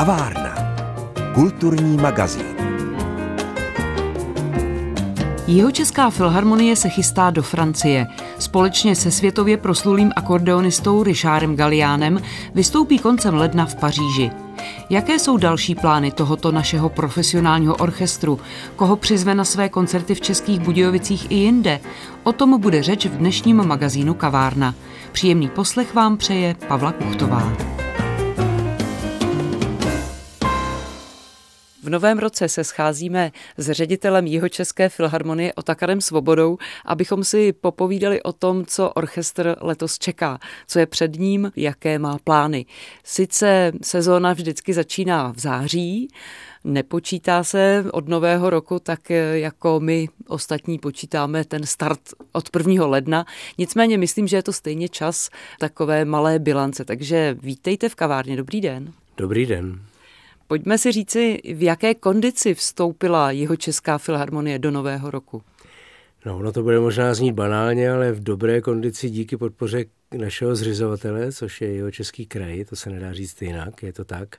Kavárna. Kulturní magazín. Jihočeská filharmonie se chystá do Francie. Společně se světově proslulým akordeonistou Richardem Galiánem vystoupí koncem ledna v Paříži. Jaké jsou další plány tohoto našeho profesionálního orchestru? Koho přizve na své koncerty v Českých Budějovicích i jinde? O tom bude řeč v dnešním magazínu Kavárna. Příjemný poslech vám přeje Pavla Kuchtová. V novém roce se scházíme s ředitelem Jihočeské filharmonie Otakarem Svobodou, abychom si popovídali o tom, co orchestr letos čeká, co je před ním, jaké má plány. Sice sezóna vždycky začíná v září, nepočítá se od nového roku tak, jako my ostatní počítáme ten start od 1. ledna. Nicméně myslím, že je to stejně čas takové malé bilance. Takže vítejte v kavárně. Dobrý den. Dobrý den. Pojďme si říci, v jaké kondici vstoupila jeho Česká filharmonie do nového roku. No, ono to bude možná znít banálně, ale v dobré kondici díky podpoře našeho zřizovatele, což je jeho český kraj, to se nedá říct jinak, je to tak.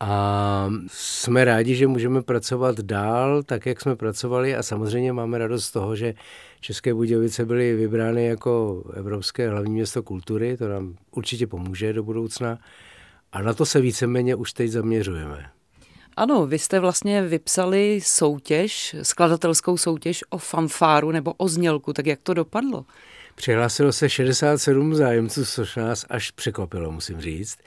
A jsme rádi, že můžeme pracovat dál, tak jak jsme pracovali a samozřejmě máme radost z toho, že České Budějovice byly vybrány jako Evropské hlavní město kultury, to nám určitě pomůže do budoucna. A na to se víceméně už teď zaměřujeme. Ano, vy jste vlastně vypsali soutěž, skladatelskou soutěž o fanfáru nebo o znělku, tak jak to dopadlo? Přihlásilo se 67 zájemců, což nás až překvapilo, musím říct.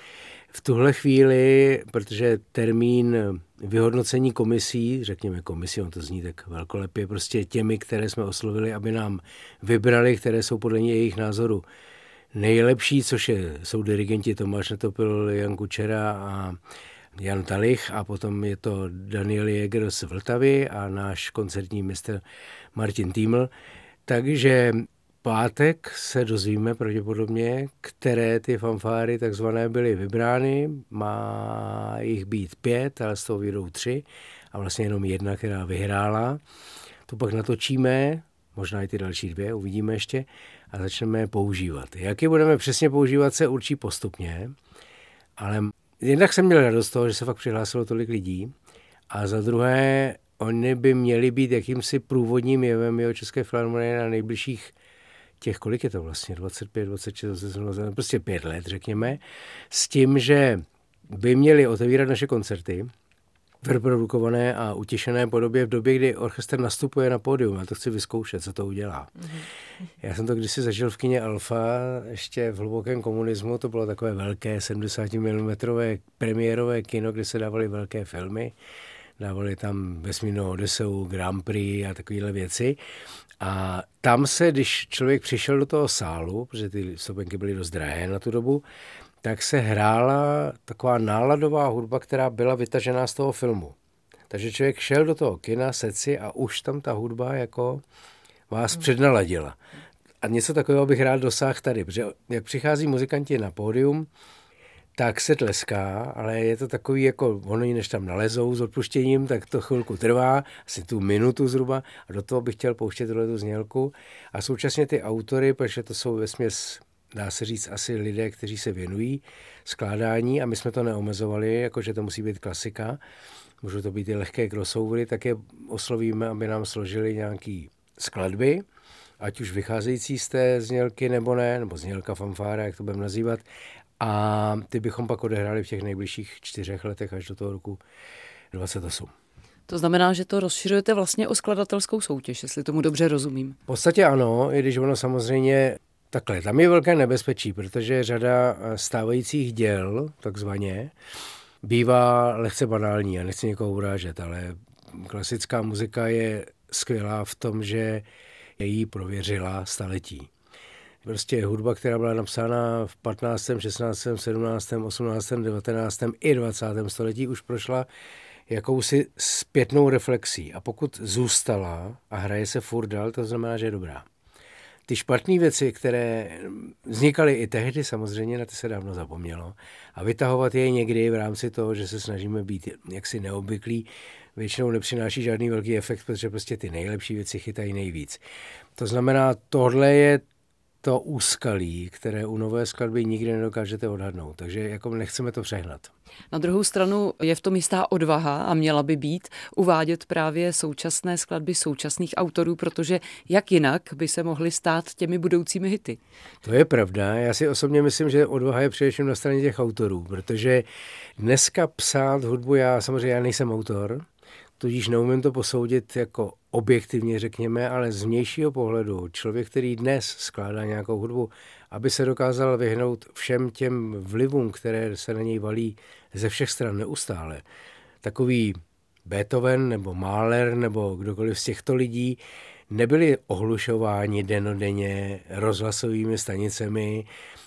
V tuhle chvíli, protože termín vyhodnocení komisí, řekněme komisí, on to zní tak velkolepě, prostě těmi, které jsme oslovili, aby nám vybrali, které jsou podle jejich názoru nejlepší, což je, jsou dirigenti Tomáš Netopil, Jan Kučera a Jan Talich a potom je to Daniel Jäger z Vltavy a náš koncertní mistr Martin Týml. Takže pátek se dozvíme pravděpodobně, které ty fanfáry takzvané byly vybrány. Má jich být pět, ale z toho vyjdou tři a vlastně jenom jedna, která vyhrála. To pak natočíme, možná i ty další dvě, uvidíme ještě a začneme je používat. Jak je budeme přesně používat, se určí postupně, ale jednak jsem měl radost z toho, že se fakt přihlásilo tolik lidí a za druhé, oni by měli být jakýmsi průvodním jevem jeho České filharmonie na nejbližších těch, kolik je to vlastně, 25, 26, 27, prostě pět let, řekněme, s tím, že by měli otevírat naše koncerty, v reprodukované a utěšené podobě v době, kdy orchestr nastupuje na pódium. Já to chci vyzkoušet, co to udělá. Já jsem to kdysi zažil v kině Alfa, ještě v hlubokém komunismu. To bylo takové velké 70 mm premiérové kino, kde se dávaly velké filmy. Dávali tam vesmírnou Odeseu, Grand Prix a takovéhle věci. A tam se, když člověk přišel do toho sálu, protože ty stupenky byly dost drahé na tu dobu, tak se hrála taková náladová hudba, která byla vytažená z toho filmu. Takže člověk šel do toho kina, seci a už tam ta hudba jako vás hmm. přednaladila. A něco takového bych rád dosáhl tady, protože jak přichází muzikanti na pódium, tak se tleská, ale je to takový jako, oni než tam nalezou s odpuštěním, tak to chvilku trvá, asi tu minutu zhruba a do toho bych chtěl pouštět tuhle znělku. A současně ty autory, protože to jsou ve směs dá se říct, asi lidé, kteří se věnují skládání a my jsme to neomezovali, jakože to musí být klasika. Můžou to být i lehké crossovery, tak je oslovíme, aby nám složili nějaký skladby, ať už vycházející z té znělky nebo ne, nebo znělka fanfára, jak to budeme nazývat. A ty bychom pak odehráli v těch nejbližších čtyřech letech až do toho roku 28. To znamená, že to rozšiřujete vlastně o skladatelskou soutěž, jestli tomu dobře rozumím. V podstatě ano, i když ono samozřejmě Takhle, tam je velké nebezpečí, protože řada eh, stávajících děl, takzvaně, bývá lehce banální. Já nechci někoho urážet, ale klasická muzika je skvělá v tom, že její prověřila staletí. Prostě hudba, která byla napsána v 15., 16., 17., 18., 19. i 20. století, už prošla jakousi zpětnou reflexí. A pokud zůstala a hraje se furt dál, to znamená, že je dobrá. Ty špatné věci, které vznikaly i tehdy, samozřejmě na ty se dávno zapomnělo. A vytahovat je někdy v rámci toho, že se snažíme být jaksi neobvyklí, většinou nepřináší žádný velký efekt, protože prostě ty nejlepší věci chytají nejvíc. To znamená, tohle je to úskalí, které u nové skladby nikdy nedokážete odhadnout. Takže jako nechceme to přehnat. Na druhou stranu je v tom jistá odvaha a měla by být uvádět právě současné skladby současných autorů, protože jak jinak by se mohly stát těmi budoucími hity. To je pravda. Já si osobně myslím, že odvaha je především na straně těch autorů, protože dneska psát hudbu, já samozřejmě já nejsem autor, tudíž neumím to posoudit jako objektivně, řekněme, ale z vnějšího pohledu člověk, který dnes skládá nějakou hudbu, aby se dokázal vyhnout všem těm vlivům, které se na něj valí ze všech stran neustále. Takový Beethoven nebo Mahler nebo kdokoliv z těchto lidí nebyli ohlušováni denodenně rozhlasovými stanicemi,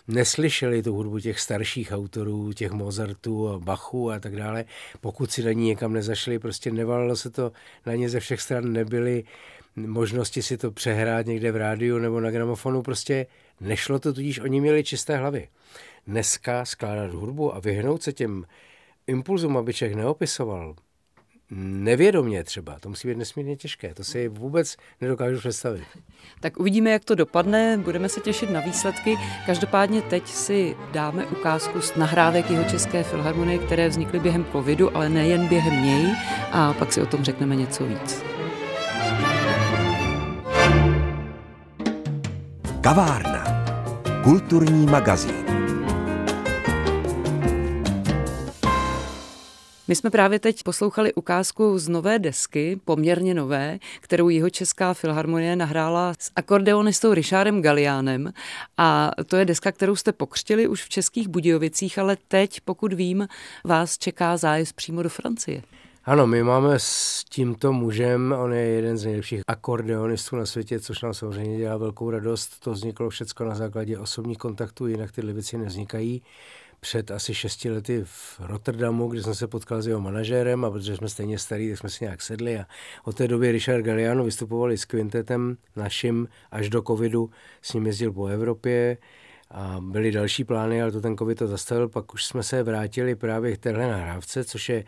neslyšeli tu hudbu těch starších autorů, těch Mozartů a Bachů a tak dále, pokud si na ní někam nezašli, prostě nevalilo se to na ně ze všech stran, nebyly možnosti si to přehrát někde v rádiu nebo na gramofonu, prostě nešlo to, tudíž oni měli čisté hlavy. Dneska skládat hudbu a vyhnout se těm impulzům, aby člověk neopisoval, nevědomě třeba, to musí být nesmírně těžké, to si vůbec nedokážu představit. Tak uvidíme, jak to dopadne, budeme se těšit na výsledky. Každopádně teď si dáme ukázku z nahrávek jeho České filharmonie, které vznikly během covidu, ale nejen během něj a pak si o tom řekneme něco víc. Kavárna. Kulturní magazín. My jsme právě teď poslouchali ukázku z nové desky, poměrně nové, kterou jeho Česká filharmonie nahrála s akordeonistou Richardem Galiánem a to je deska, kterou jste pokřtili už v Českých Budějovicích, ale teď, pokud vím, vás čeká zájezd přímo do Francie. Ano, my máme s tímto mužem, on je jeden z nejlepších akordeonistů na světě, což nám samozřejmě dělá velkou radost. To vzniklo všechno na základě osobních kontaktů, jinak tyhle věci nevznikají před asi šesti lety v Rotterdamu, kde jsem se potkal s jeho manažérem a protože jsme stejně starý, tak jsme si nějak sedli a od té doby Richard Galliano vystupovali s kvintetem naším až do covidu, s ním jezdil po Evropě a byly další plány, ale to ten covid to zastavil, pak už jsme se vrátili právě k téhle nahrávce, což je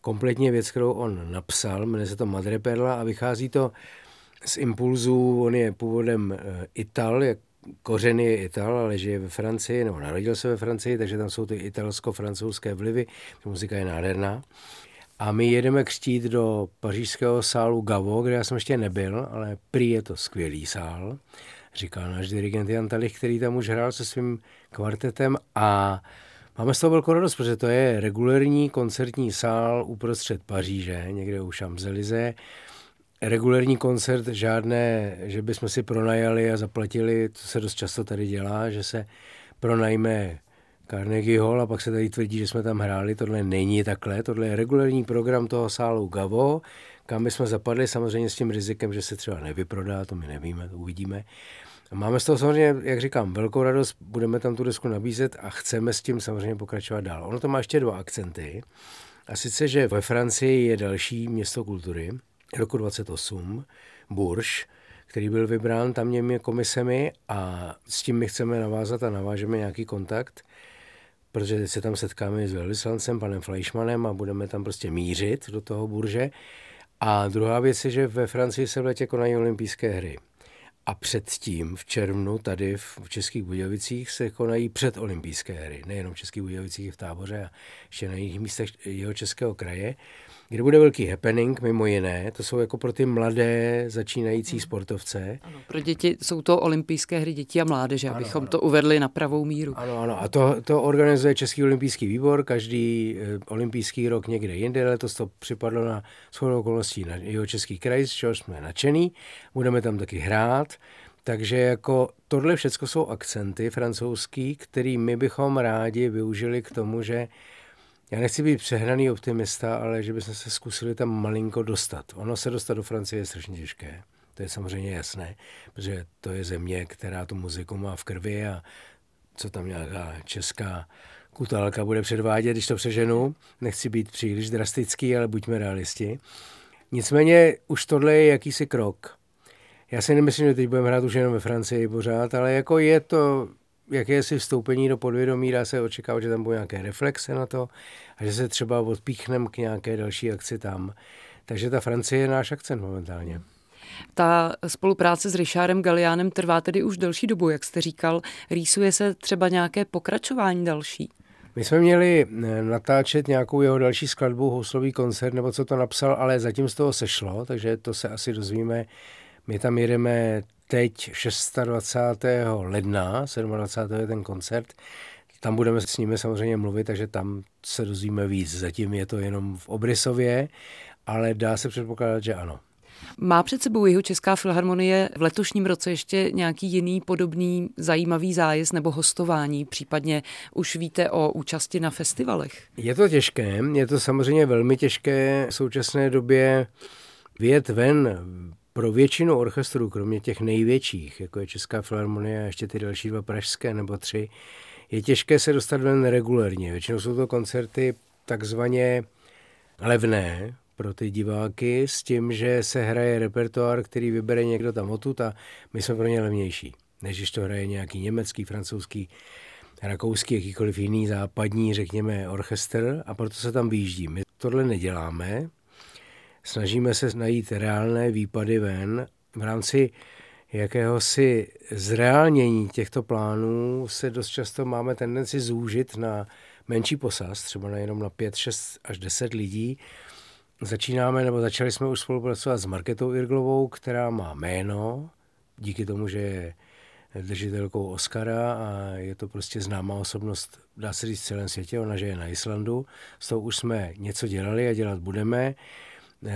kompletně věc, kterou on napsal, jmenuje se to Madre Perla a vychází to z impulzů, on je původem eh, Ital, jak kořeny je Ital, ale žije ve Francii, nebo narodil se ve Francii, takže tam jsou ty italsko-francouzské vlivy, muzika je nádherná. A my jedeme křtít do pařížského sálu Gavo, kde já jsem ještě nebyl, ale prý je to skvělý sál, říká náš dirigent Jan Talich, který tam už hrál se svým kvartetem a Máme z toho velkou radost, protože to je regulérní koncertní sál uprostřed Paříže, někde u Champs-Élysées regulární koncert žádné, že bychom si pronajali a zaplatili, to se dost často tady dělá, že se pronajme Carnegie Hall a pak se tady tvrdí, že jsme tam hráli. Tohle není takhle, tohle je regulární program toho sálu Gavo, kam my jsme zapadli samozřejmě s tím rizikem, že se třeba nevyprodá, to my nevíme, to uvidíme. A máme z toho samozřejmě, jak říkám, velkou radost, budeme tam tu desku nabízet a chceme s tím samozřejmě pokračovat dál. Ono to má ještě dva akcenty. A sice, že ve Francii je další město kultury, roku 28, Burš, který byl vybrán tamními komisemi a s tím my chceme navázat a navážeme nějaký kontakt, protože se tam setkáme s velvyslancem, panem Fleischmanem a budeme tam prostě mířit do toho burže. A druhá věc je, že ve Francii se v letě konají olympijské hry. A předtím v červnu tady v Českých Budějovicích se konají předolympijské hry. Nejenom v Českých Budějovicích, v táboře a ještě na jiných místech jeho českého kraje kde bude velký happening, mimo jiné. To jsou jako pro ty mladé začínající hmm. sportovce. Ano, pro děti jsou to olympijské hry dětí a mládeže, ano, abychom ano. to uvedli na pravou míru. Ano, ano. A to, to organizuje Český olympijský výbor každý e, olympijský rok někde jinde. Letos to připadlo na shodou okolností na jeho český kraj, z čehož jsme nadšený. Budeme tam taky hrát. Takže jako tohle všechno jsou akcenty francouzský, který my bychom rádi využili k tomu, že já nechci být přehnaný optimista, ale že bychom se zkusili tam malinko dostat. Ono se dostat do Francie je strašně těžké. To je samozřejmě jasné, protože to je země, která tu muziku má v krvi a co tam nějaká česká kutálka bude předvádět, když to přeženu. Nechci být příliš drastický, ale buďme realisti. Nicméně už tohle je jakýsi krok. Já si nemyslím, že teď budeme hrát už jenom ve Francii pořád, ale jako je to jakési vstoupení do podvědomí, dá se očekávat, že tam bude nějaké reflexe na to a že se třeba odpíchneme k nějaké další akci tam. Takže ta Francie je náš akcent momentálně. Ta spolupráce s Richardem Galiánem trvá tedy už delší dobu, jak jste říkal. Rýsuje se třeba nějaké pokračování další? My jsme měli eh, natáčet nějakou jeho další skladbu, houslový koncert, nebo co to napsal, ale zatím z toho sešlo, takže to se asi dozvíme. My tam jedeme teď 26. ledna, 27. je ten koncert. Tam budeme s nimi samozřejmě mluvit, takže tam se dozvíme víc. Zatím je to jenom v obrysově, ale dá se předpokládat, že ano. Má před sebou jeho Česká filharmonie v letošním roce ještě nějaký jiný podobný zajímavý zájezd nebo hostování, případně už víte o účasti na festivalech? Je to těžké, je to samozřejmě velmi těžké v současné době vyjet ven pro většinu orchestrů, kromě těch největších, jako je Česká filharmonie a ještě ty další dva pražské nebo tři, je těžké se dostat ven regulérně. Většinou jsou to koncerty takzvaně levné, pro ty diváky s tím, že se hraje repertoár, který vybere někdo tam odtud a my jsme pro ně levnější, než když to hraje nějaký německý, francouzský, rakouský, jakýkoliv jiný západní, řekněme, orchestr a proto se tam vyjíždí. My tohle neděláme, snažíme se najít reálné výpady ven. V rámci jakéhosi zreálnění těchto plánů se dost často máme tendenci zúžit na menší posaz, třeba na jenom na 5, 6 až 10 lidí, Začínáme, nebo začali jsme už spolupracovat s Marketou Irglovou, která má jméno, díky tomu, že je držitelkou Oscara a je to prostě známá osobnost, dá se říct v celém světě, ona že je na Islandu. S tou už jsme něco dělali a dělat budeme.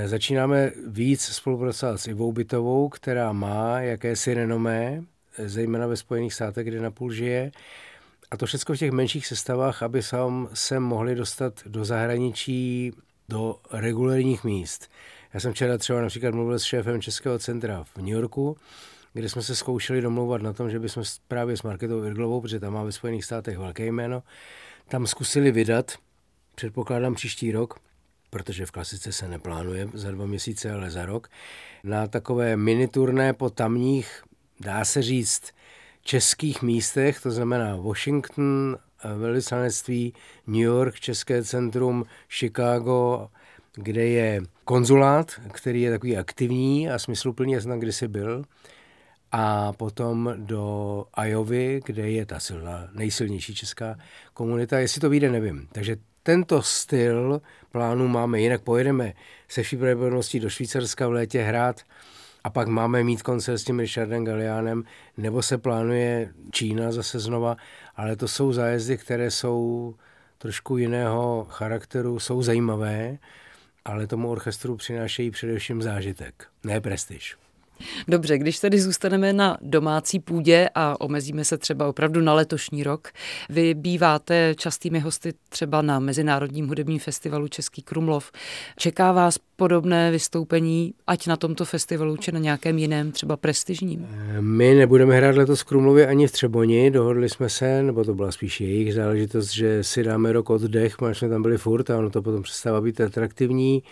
Začínáme víc spolupracovat s Ivou Bytovou, která má jakési renomé, zejména ve Spojených státech, kde napůl žije. A to všechno v těch menších sestavách, aby se mohli dostat do zahraničí do regulárních míst. Já jsem včera třeba například mluvil s šéfem Českého centra v New Yorku, kde jsme se zkoušeli domlouvat na tom, že bychom právě s Marketou Irglovou, protože tam má ve Spojených státech velké jméno, tam zkusili vydat, předpokládám příští rok, protože v klasice se neplánuje za dva měsíce, ale za rok, na takové miniturné po tamních, dá se říct, českých místech, to znamená Washington, velvyslanectví, New York, České centrum, Chicago, kde je konzulát, který je takový aktivní a smysluplný, já jsem kdysi byl, a potom do Ajovy, kde je ta silná, nejsilnější česká komunita. Jestli to vyjde, nevím. Takže tento styl plánu máme. Jinak pojedeme se vší do Švýcarska v létě hrát a pak máme mít koncert s tím Richardem Galiánem, nebo se plánuje Čína zase znova, ale to jsou zájezdy, které jsou trošku jiného charakteru, jsou zajímavé, ale tomu orchestru přinášejí především zážitek, ne prestiž. Dobře, když tedy zůstaneme na domácí půdě a omezíme se třeba opravdu na letošní rok, vy býváte častými hosty třeba na Mezinárodním hudebním festivalu Český Krumlov. Čeká vás podobné vystoupení, ať na tomto festivalu, či na nějakém jiném, třeba prestižním? My nebudeme hrát letos v Krumlově ani v Třeboni, dohodli jsme se, nebo to byla spíš jejich záležitost, že si dáme rok oddech, protože jsme tam byli furt a ono to potom přestává být atraktivní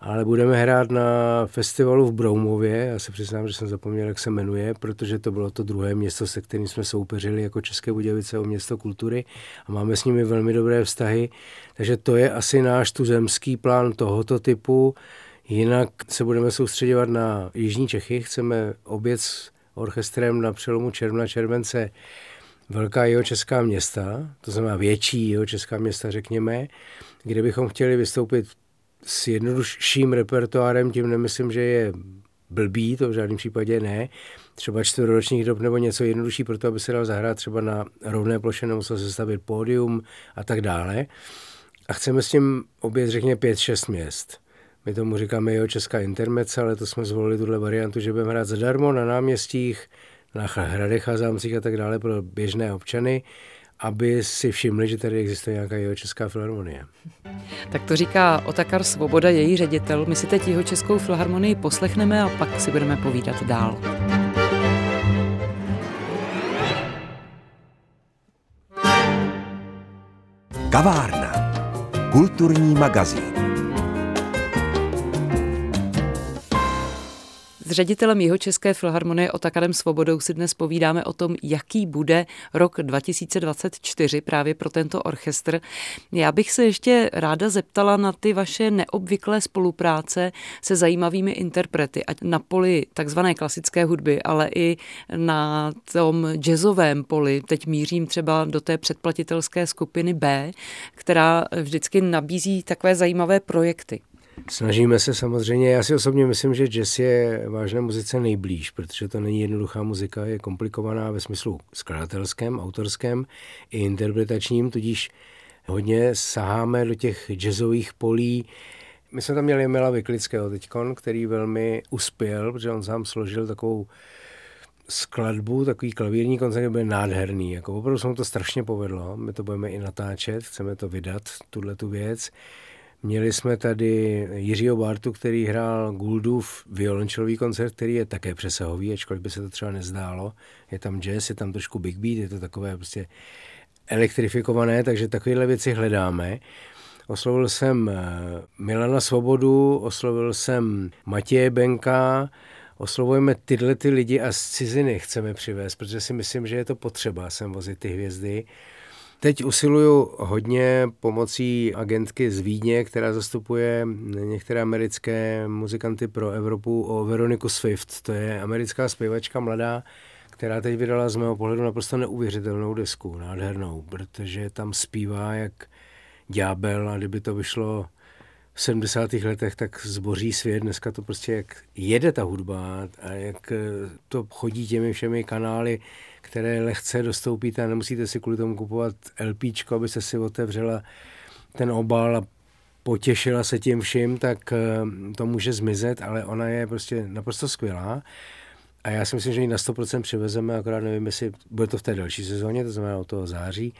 ale budeme hrát na festivalu v Broumově. Já se přiznám, že jsem zapomněl, jak se jmenuje, protože to bylo to druhé město, se kterým jsme soupeřili jako České Budějovice o město kultury a máme s nimi velmi dobré vztahy. Takže to je asi náš tuzemský plán tohoto typu. Jinak se budeme soustředovat na Jižní Čechy. Chceme obět s orchestrem na přelomu června července velká jeho česká města, to znamená větší jeho česká města, řekněme, kde bychom chtěli vystoupit s jednodušším repertoárem, tím nemyslím, že je blbý, to v žádném případě ne. Třeba čtvrtoročních dob nebo něco jednodušší pro to, aby se dal zahrát třeba na rovné ploše, nemusel se stavit pódium a tak dále. A chceme s tím obět, řekněme, pět, šest měst. My tomu říkáme jeho česká intermece, ale to jsme zvolili tuhle variantu, že budeme hrát zadarmo na náměstích, na hradech a zámcích a tak dále pro běžné občany aby si všimli, že tady existuje nějaká jeho česká filharmonie. Tak to říká Otakar Svoboda, její ředitel. My si teď jeho českou filharmonii poslechneme a pak si budeme povídat dál. Kavárna. Kulturní magazín. S ředitelem jeho České filharmonie Otakarem Svobodou si dnes povídáme o tom, jaký bude rok 2024 právě pro tento orchestr. Já bych se ještě ráda zeptala na ty vaše neobvyklé spolupráce se zajímavými interprety, ať na poli takzvané klasické hudby, ale i na tom jazzovém poli. Teď mířím třeba do té předplatitelské skupiny B, která vždycky nabízí takové zajímavé projekty. Snažíme se samozřejmě, já si osobně myslím, že jazz je vážné muzice nejblíž, protože to není jednoduchá muzika, je komplikovaná ve smyslu skladatelském, autorském i interpretačním, tudíž hodně saháme do těch jazzových polí. My jsme tam měli Emila Vyklického teďkon, který velmi uspěl, protože on sám složil takovou skladbu, takový klavírní koncert byl nádherný. Jako opravdu se mu to strašně povedlo. My to budeme i natáčet, chceme to vydat, tuhle tu věc. Měli jsme tady Jiřího Bartu, který hrál Guldův violončelový koncert, který je také přesahový, ačkoliv by se to třeba nezdálo. Je tam jazz, je tam trošku big beat, je to takové prostě elektrifikované, takže takovéhle věci hledáme. Oslovil jsem eh, Milana Svobodu, oslovil jsem Matěje Benka, oslovujeme tyhle ty lidi a z ciziny chceme přivést, protože si myslím, že je to potřeba sem vozit ty hvězdy. Teď usiluju hodně pomocí agentky z Vídně, která zastupuje některé americké muzikanty pro Evropu o Veroniku Swift. To je americká zpěvačka mladá, která teď vydala z mého pohledu naprosto neuvěřitelnou desku, nádhernou, protože tam zpívá jak ďábel a kdyby to vyšlo v 70. letech, tak zboří svět. Dneska to prostě jak jede ta hudba a jak to chodí těmi všemi kanály, které lehce dostoupíte a nemusíte si kvůli tomu kupovat LPčko, aby se si otevřela ten obal a potěšila se tím vším, tak eh, to může zmizet, ale ona je prostě naprosto skvělá. A já si myslím, že ji na 100% přivezeme, akorát nevím, jestli bude to v té další sezóně, to znamená od toho září,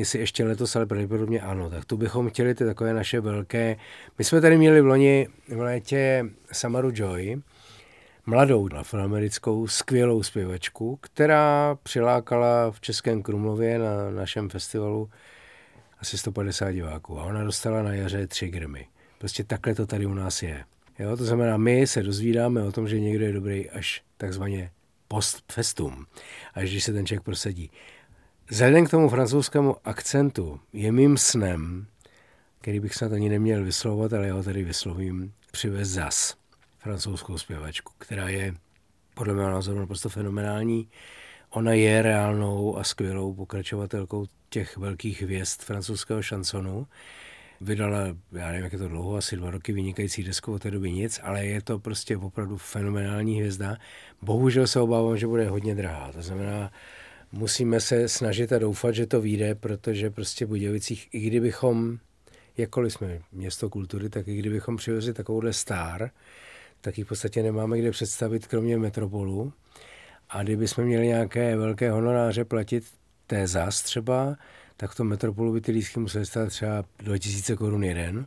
jestli ještě letos, ale pravděpodobně ano. Tak tu bychom chtěli ty takové naše velké... My jsme tady měli v loni v létě Samaru Joy, mladou afroamerickou skvělou zpěvačku, která přilákala v Českém Krumlově na našem festivalu asi 150 diváků a ona dostala na jaře tři Grammy. Prostě takhle to tady u nás je. Jo, to znamená, my se dozvídáme o tom, že někdo je dobrý až takzvaně post festum, až když se ten člověk prosadí. Vzhledem k tomu francouzskému akcentu je mým snem, který bych snad ani neměl vyslovovat, ale já ho tady vyslovím, přivez zas francouzskou zpěvačku, která je podle mého názoru naprosto fenomenální. Ona je reálnou a skvělou pokračovatelkou těch velkých hvězd francouzského šansonu. Vydala, já nevím, jak je to dlouho, asi dva roky vynikající desku, od té doby nic, ale je to prostě opravdu fenomenální hvězda. Bohužel se obávám, že bude hodně drahá. To znamená, musíme se snažit a doufat, že to vyjde, protože prostě Budějovicích, i kdybychom, jakkoliv jsme město kultury, tak i kdybychom přivezli takovouhle star, tak ji v podstatě nemáme kde představit, kromě metropolu. A kdybychom měli nějaké velké honoráře platit té zás třeba, tak to metropolu by ty lístky musely stát třeba 2000 korun jeden,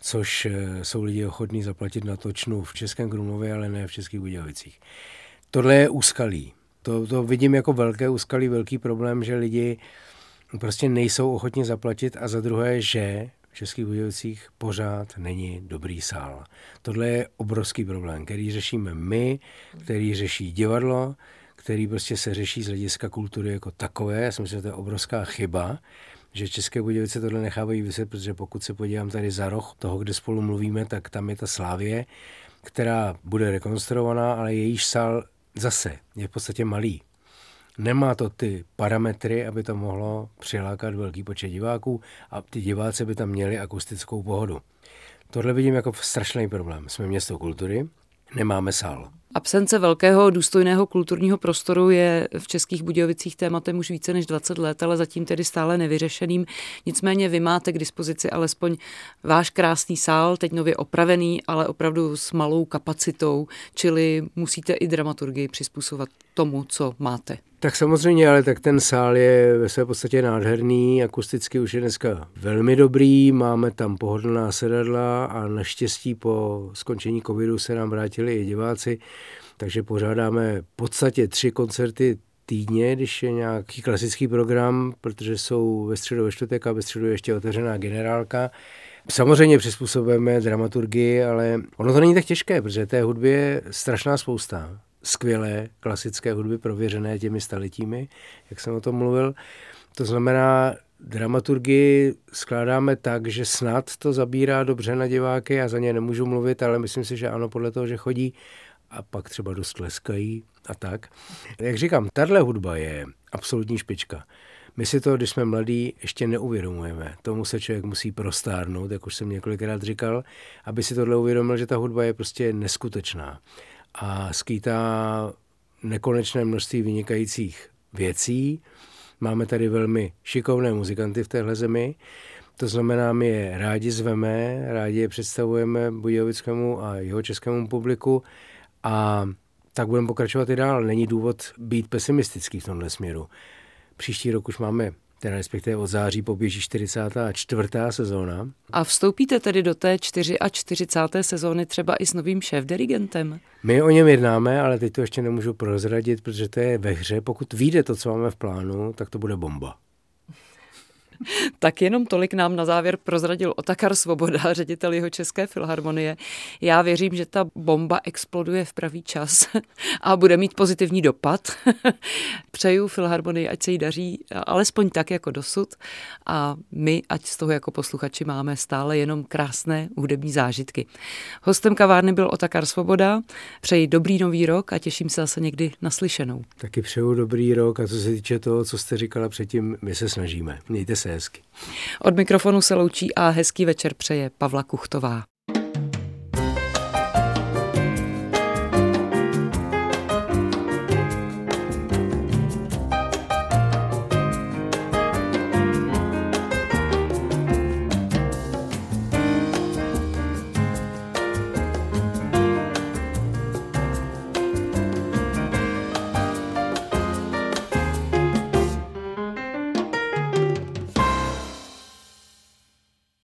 což eh, jsou lidi ochotní zaplatit na točnu v Českém Krumlově, ale ne v Českých Budějovicích. Tohle je úskalí. To, to vidím jako velké úskalí, velký problém, že lidi prostě nejsou ochotni zaplatit a za druhé, že v Českých Budějovicích pořád není dobrý sál. Tohle je obrovský problém, který řešíme my, který řeší divadlo, který prostě se řeší z hlediska kultury jako takové. Já si myslím, že to je obrovská chyba, že České Budějovice tohle nechávají vyset, protože pokud se podívám tady za roh toho, kde spolu mluvíme, tak tam je ta Slávě, která bude rekonstruovaná, ale jejíž sál zase je v podstatě malý. Nemá to ty parametry, aby to mohlo přilákat velký počet diváků a ty diváci by tam měli akustickou pohodu. Tohle vidím jako strašný problém. Jsme město kultury, nemáme sál. Absence velkého důstojného kulturního prostoru je v Českých Budějovicích tématem už více než 20 let, ale zatím tedy stále nevyřešeným. Nicméně vy máte k dispozici alespoň váš krásný sál, teď nově opravený, ale opravdu s malou kapacitou, čili musíte i dramaturgii přizpůsobovat tomu, co máte. Tak samozřejmě, ale tak ten sál je ve své podstatě nádherný, akusticky už je dneska velmi dobrý, máme tam pohodlná sedadla a naštěstí po skončení covidu se nám vrátili i diváci, takže pořádáme v podstatě tři koncerty týdně, když je nějaký klasický program, protože jsou ve středu ve čtvrtek a ve středu ještě otevřená generálka Samozřejmě přizpůsobujeme dramaturgii, ale ono to není tak těžké, protože té hudby je strašná spousta. Skvělé klasické hudby prověřené těmi staletími, jak jsem o tom mluvil. To znamená, dramaturgii skládáme tak, že snad to zabírá dobře na diváky, já za ně nemůžu mluvit, ale myslím si, že ano, podle toho, že chodí a pak třeba dost tleskají a tak. Jak říkám, tahle hudba je absolutní špička. My si to, když jsme mladí, ještě neuvědomujeme. Tomu se člověk musí prostárnout, jak už jsem několikrát říkal, aby si tohle uvědomil, že ta hudba je prostě neskutečná a skýtá nekonečné množství vynikajících věcí. Máme tady velmi šikovné muzikanty v téhle zemi, to znamená, my je rádi zveme, rádi je představujeme budějovickému a jeho českému publiku a tak budeme pokračovat i dál. Není důvod být pesimistický v tomhle směru. Příští rok už máme teda respektive od září poběží 44. sezóna. A vstoupíte tedy do té 44. sezóny třeba i s novým šéf-dirigentem? My o něm jednáme, ale teď to ještě nemůžu prozradit, protože to je ve hře. Pokud vyjde to, co máme v plánu, tak to bude bomba. tak jenom tolik nám na závěr prozradil Otakar Svoboda, ředitel jeho České filharmonie. Já věřím, že ta bomba exploduje v pravý čas a bude mít pozitivní dopad. Přeju filharmonii, ať se jí daří alespoň tak jako dosud a my, ať z toho jako posluchači máme stále jenom krásné hudební zážitky. Hostem kavárny byl Otakar Svoboda. Přeji dobrý nový rok a těším se zase někdy naslyšenou. Taky přeju dobrý rok a co se týče toho, co jste říkala předtím, my se snažíme. Mějte se hezky. Od mikrofonu se loučí a hezký večer přeje Pavla Kuchtová.